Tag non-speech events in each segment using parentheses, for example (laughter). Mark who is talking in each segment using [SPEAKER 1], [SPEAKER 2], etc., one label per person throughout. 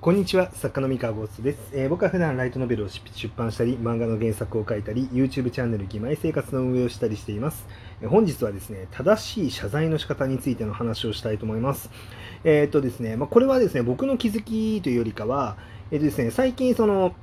[SPEAKER 1] こんにちは、作家の三河ゴーストです、えー僕は普段ライトノベルを出版したり、漫画の原作を書いたり、YouTube チャンネル、義妹生活の運営をしたりしています。えー本日はですね、正しい謝罪の仕方についての話をしたいと思います。えーっとですね、まあ、これはですね、僕の気づきというよりかは、えっとですね、最近その、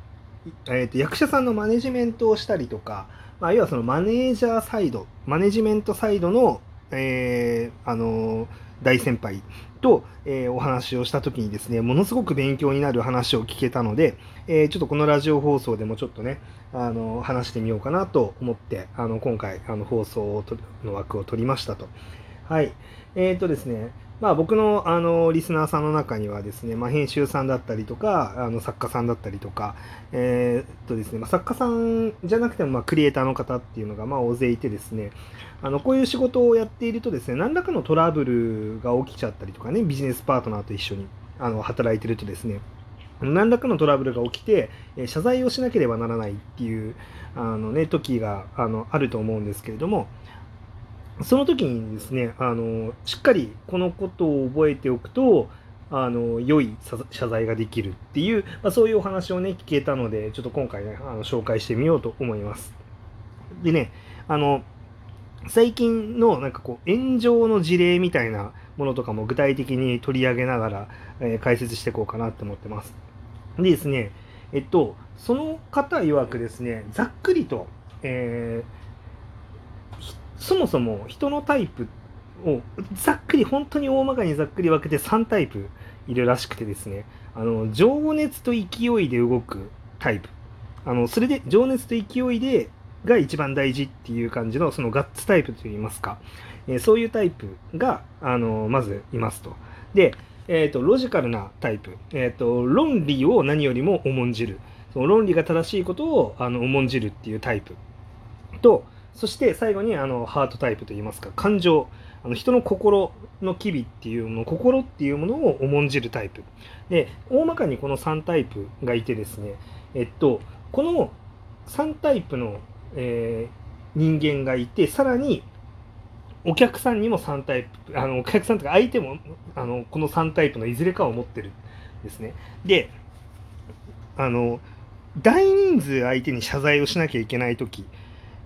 [SPEAKER 1] えっと役者さんのマネジメントをしたりとか、まあ、要はそのマネージャーサイド、マネジメントサイドの、えーあの大先輩と、えーお話をした時にですね、ものすごく勉強になる話を聞けたので、えーちょっとこのラジオ放送でもちょっとね、あの話してみようかなと思って、あの今回あの放送をの枠を取りましたと。はい。えっ、とですね、まあ僕のあのリスナーさんの中にはですね、まあ、編集さんだったりとか、あの作家さんだったりとか、えっとですね、まあ、作家さんじゃなくてもまあクリエイターの方っていうのがまあ大勢いてですね、あのこういう仕事をやっているとですね、何らかのトラブルが起きちゃったりとかね、ビジネスパートナーと一緒にあの働いてるとですね、何らかのトラブルが起きて、え謝罪をしなければならないっていうあの、ね、時があのあると思うんですけれども、その時にですね、あのしっかりこのことを覚えておくと、あの良い謝罪ができるっていう、まあ、そういうお話をね、聞けたので、ちょっと今回ね、あの紹介してみようと思います。でね、あの、最近のなんかこう炎上の事例みたいなものとかも具体的に取り上げながら、えー解説していこうかなと思ってます。でですね、えっと、その方曰くですね、ざっくりと、えーそもそも人のタイプをざっくり、本当に大まかにざっくり分けて3タイプいるらしくてですね、あの情熱と勢いで動くタイプ。あのそれで情熱と勢いでが一番大事っていう感じのそのガッツタイプといいますか、えーそういうタイプがあのまずいますと。で、えー、とロジカルなタイプ、えー、と論理を何よりも重んじるその論理が正しいことをあの重んじるっていうタイプとそして最後にあのハートタイプといいますか感情あの人の心の機微っていうもの心っていうものを重んじるタイプ。で大まかにこの3タイプがいてですねえっとこの3タイプの、えー人間がいてさらにお客さんにも3タイプあのお客さんとか相手もあのこの3タイプのいずれかを持ってるんですね。であの大人数相手に謝罪をしなきゃいけない時、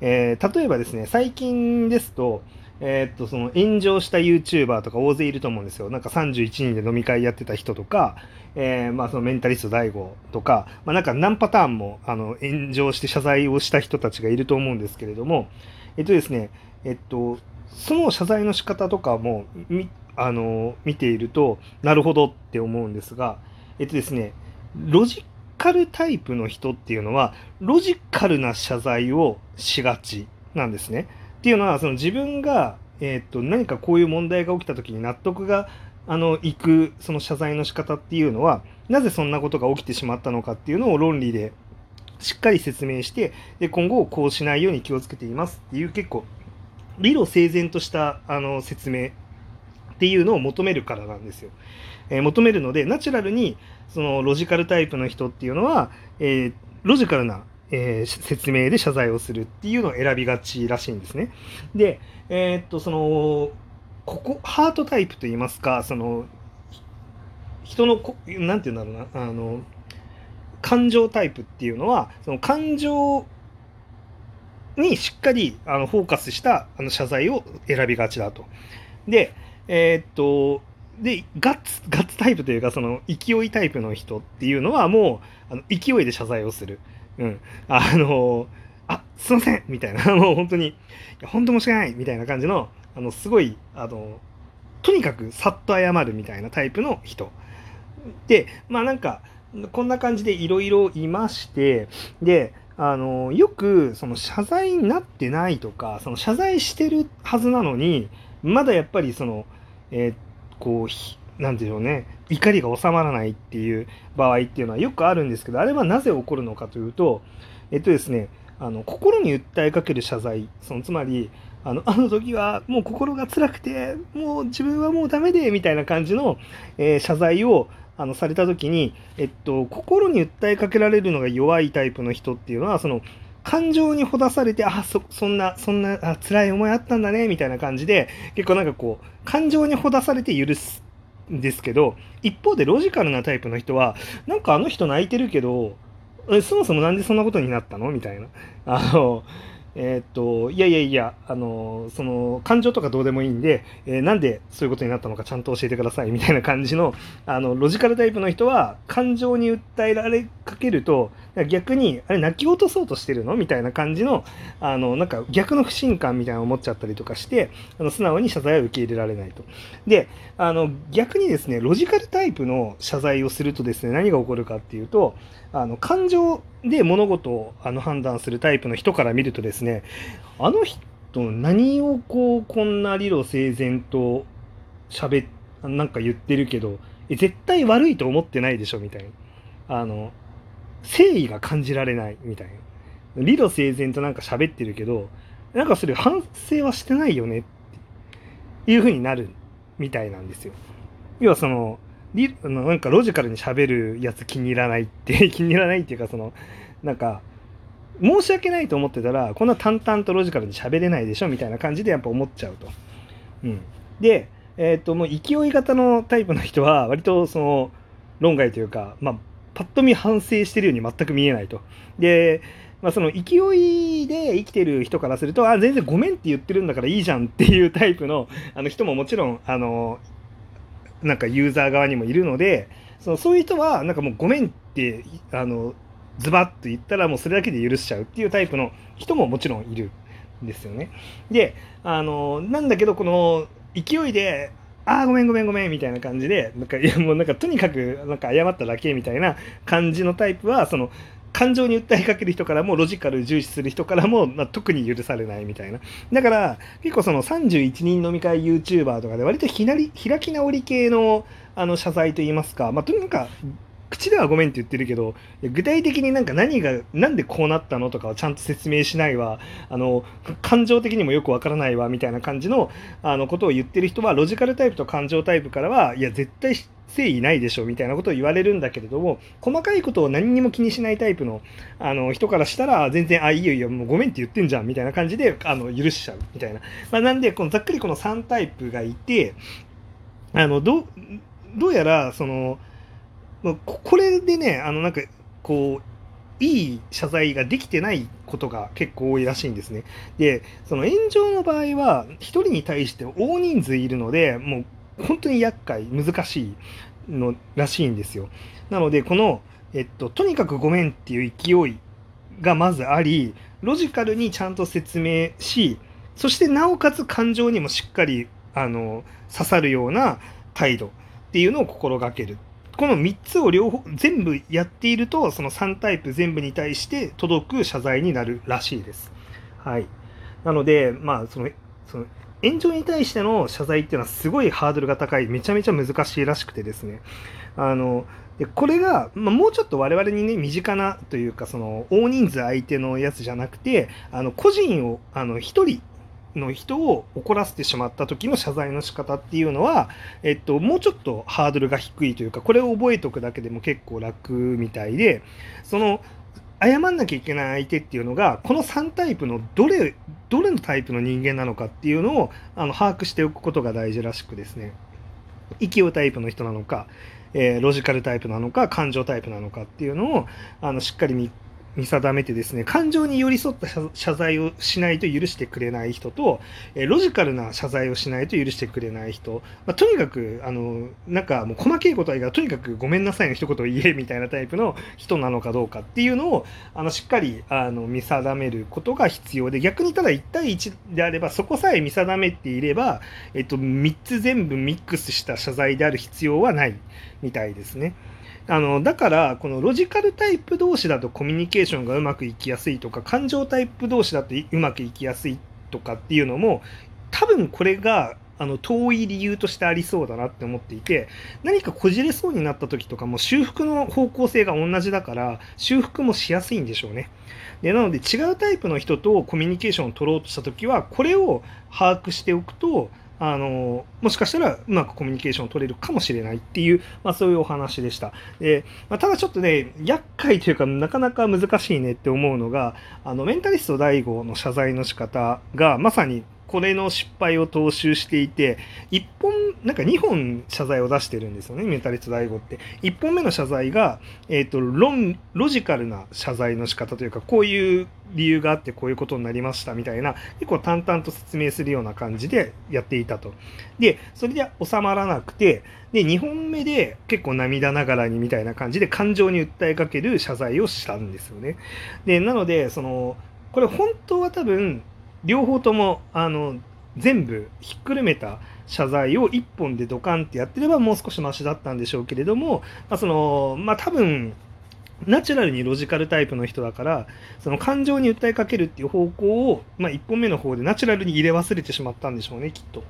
[SPEAKER 1] えー例えばですね最近ですとえーっとその炎上した YouTuber とか大勢いると思うんですよ。なんか31人で飲み会やってた人とか、えーまあそのメンタリスト DAIGO とか、まあなんか何パターンもあの炎上して謝罪をした人たちがいると思うんですけれども、えっとですね、えっと、その謝罪の仕方とかもみあの見ていると、なるほどって思うんですが、えっとですね、ロジカルタイプの人っていうのは、ロジカルな謝罪をしがちなんですね。っていうのは、その自分が、えーっと何かこういう問題が起きた時に納得があのいくその謝罪の仕方っていうのはなぜそんなことが起きてしまったのかっていうのを論理でしっかり説明してで今後こうしないように気をつけていますっていう結構理路整然としたあの説明っていうのを求めるからなんですよ。えー求めるのでナチュラルにそのロジカルタイプの人っていうのは、えーロジカルな、えー説明で謝罪をするっていうのを選びがちらしいんですね。で、えーっとそのここハートタイプといいますかその人のこなんて言うんだろうなあの感情タイプっていうのはその感情にしっかりあのフォーカスしたあの謝罪を選びがちだと。で、えーっと、で、ガッツ、ガッツタイプというか、その勢いタイプの人っていうのはもう、あの勢いで謝罪をする。うん。あの、あ、すいませんみたいな、(laughs) もう本当に、いや本当申し訳ないみたいな感じの、あの、すごい、あの、とにかくさっと謝るみたいなタイプの人。で、まあなんか、こんな感じでいろいろいまして、で、あのよくその謝罪になってないとかその謝罪してるはずなのにまだやっぱりその、えーこうなんていうね。怒りが収まらないっていう場合っていうのはよくあるんですけどあれはなぜ起こるのかというとえっとですねあの心に訴えかける謝罪。そのつまりあのあの時はもう心が辛くてもう自分はもうダメでみたいな感じの、えー謝罪をあのされた時に、えっと、心に訴えかけられるのが弱いタイプの人っていうのはその感情にほだされてあそそんなそんなあ辛い思いあったんだねみたいな感じで結構なんかこう感情にほだされて許すんですけど一方でロジカルなタイプの人はなんかあの人泣いてるけどそもそもなんでそんなことになったの？みたいな。あのえ、っといやいやいやあのその感情とかどうでもいいんで、えー、なんでそういうことになったのかちゃんと教えてくださいみたいな感じのあのロジカルタイプの人は感情に訴えられかけると逆にあれ泣き落とそうとしてるの？みたいな感じのあのなんか逆の不信感みたいなのを持っちゃったりとかしてあの素直に謝罪を受け入れられないと。であの逆にですねロジカルタイプの謝罪をするとですね何が起こるかっていうとあの感情で物事をあの判断するタイプの人から見るとですねあの人何をこうこんな理路整然と喋なんか言ってるけど絶対悪いと思ってないでしょみたいな。あの誠意が感じられないみたいな。理路整然となんか喋ってるけどなんかそれ反省はしてないよねっていう風になるみたいなんですよ。要はそのリ (laughs) なんかロジカルに喋るやつ気に入らないって (laughs) 気に入らないっていうかそのなんか申し訳ないと思ってたらこんな淡々とロジカルに喋れないでしょみたいな感じでやっぱ思っちゃうと。うん、で、えー、ともう勢い型のタイプの人は割とその論外というか、まあ、パッと見反省してるように全く見えないと。でまあ、その勢いで生きてる人からすると、あ、全然ごめんって言ってるんだからいいじゃんっていうタイプのあの人ももちろん、あの、なんかユーザー側にもいるのでそのそういう人はなんかもうごめんってあのズバッと言ったらもうそれだけで許しちゃうっていうタイプの人ももちろんいるんですよね。であのなんだけどこの勢いでああ、ごめんごめんごめんみたいな感じで、なんか、いやもうなんかとにかくなんか謝っただけみたいな感じのタイプは、その、感情に訴えかける人からもロジカル重視する人からも、まあ、特に許されないみたいな。だから結構その31人飲み会 YouTuber とかで割とひなり開き直り系のあの謝罪といいますか、まあ、とにかく口ではごめんって言ってるけど具体的になんか何が何でこうなったのとかをちゃんと説明しないわ。あの感情的にもよくわからないわみたいな感じのあのことを言ってる人はロジカルタイプと感情タイプからはいや絶対誠意ないでしょみたいなことを言われるんだけれども細かいことを何にも気にしないタイプのあの人からしたら全然あいいよいいよもうごめんって言ってんじゃんみたいな感じであの許しちゃうみたいな、まあ、なんでこのざっくりこの3タイプがいてあのどうやらそのこれでねあのなんかこういい謝罪ができてないことが結構多いらしいんですね。で、その炎上の場合は、1人に対して大人数いるので、もう本当に厄介、難しいのらしいんですよ。なので、この、えっと、とにかくごめんっていう勢いがまずあり、ロジカルにちゃんと説明し、そしてなおかつ感情にもしっかりあの刺さるような態度っていうのを心がける。この3つを両方全部やっていると、その3タイプ全部に対して届く謝罪になるらしいです。はい。なので、まあ、その、その炎上に対しての謝罪っていうのはすごいハードルが高い、めちゃめちゃ難しいらしくてですね。あの、でこれが、まあ、もうちょっと我々にね、身近なというか、その、大人数相手のやつじゃなくて、あの、個人を、あの、一人の人を怒らせてしまった時の謝罪の仕方っていうのは、えっと、もうちょっとハードルが低いというか、これを覚えておくだけでも結構楽みたいで、その、謝んなきゃいけない相手っていうのがこの3タイプのどれどれのタイプの人間なのかっていうのをあの把握しておくことが大事らしくですね。勢いタイプの人なのか、えー、ロジカルタイプなのか感情タイプなのかっていうのをあのしっかり見見定めてですね、感情に寄り添った謝罪をしないと許してくれない人と、えロジカルな謝罪をしないと許してくれない人、まあ、とにかく、あの、なんかもう細けいことはいいが、とにかくごめんなさいの一言を言えみたいなタイプの人なのかどうかっていうのを、あの、しっかり、あの、見定めることが必要で、逆にただ1対1であれば、そこさえ見定めていれば、えっと、3つ全部ミックスした謝罪である必要はないみたいですね。あのだからこのロジカルタイプ同士だとコミュニケーションがうまくいきやすいとか感情タイプ同士だとうまくいきやすいとかっていうのも多分これがあの遠い理由としてありそうだなって思っていて何かこじれそうになった時とかも修復の方向性が同じだから修復もしやすいんでしょうね。でなので違うタイプの人とコミュニケーションを取ろうとした時はこれを把握しておくとあのもしかしたらうまくコミュニケーションを取れるかもしれないっていう、まあ、そういうお話でした。でまあ、ただちょっとね、厄介というかなかなか難しいねって思うのが、あのメンタリスト DAIGO の謝罪の仕方がまさにこれの失敗を踏襲していて、1本、なんか2本謝罪を出してるんですよね、メタリット大悟って。1本目の謝罪が、えっ、ー、と、論、ロジカルな謝罪の仕方というか、こういう理由があってこういうことになりましたみたいな、結構淡々と説明するような感じでやっていたと。で、それで収まらなくて、で、2本目で結構涙ながらにみたいな感じで感情に訴えかける謝罪をしたんですよね。で、なので、その、これ本当は多分、両方とも、あの、全部ひっくるめた謝罪を1本でドカンってやってればもう少しマシだったんでしょうけれども、まあ、その、まあ多分、ナチュラルにロジカルタイプの人だから、その感情に訴えかけるっていう方向を、まあ、1本目の方でナチュラルに入れ忘れてしまったんでしょうね、きっと。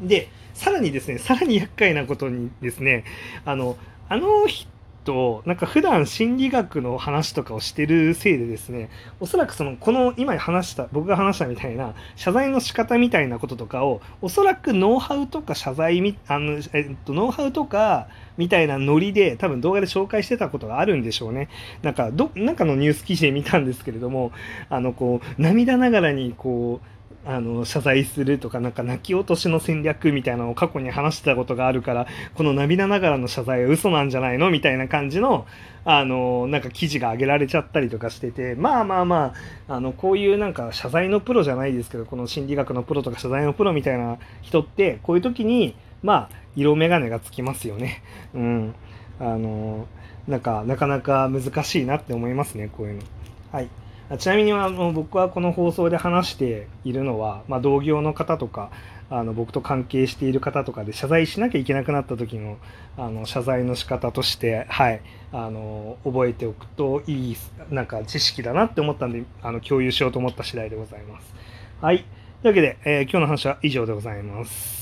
[SPEAKER 1] で、さらにですね、さらに厄介なことにですね、あの、あの人と、なんか普段心理学の話とかをしてるせいでですね、おそらくその、この今話した、僕が話したみたいな謝罪の仕方みたいなこととかを、おそらくノウハウとか謝罪み、あの、えっと、ノウハウとか、みたいなノリで多分動画で紹介してたことがあるんでしょうね。なんか、ど、なんかのニュース記事で見たんですけれども、あの、こう、涙ながらにこう、あの謝罪するとかなんか泣き落としの戦略みたいなのを過去に話してたことがあるからこの涙ながらの謝罪は嘘なんじゃないのみたいな感じのあのなんか記事が上げられちゃったりとかしててまあまあまああのこういうなんか謝罪のプロじゃないですけどこの心理学のプロとか謝罪のプロみたいな人ってこういう時にまあ色眼鏡がつきますよね。(laughs) うんあのなんかなかなか難しいなって思いますねこういうの。はいちなみにあの僕はこの放送で話しているのは、まあ、同業の方とかあの僕と関係している方とかで謝罪しなきゃいけなくなった時のあの謝罪の仕方として、はい、あの覚えておくといいなんか知識だなって思ったんであの共有しようと思った次第でございます。はい。というわけで、えー、今日の話は以上でございます。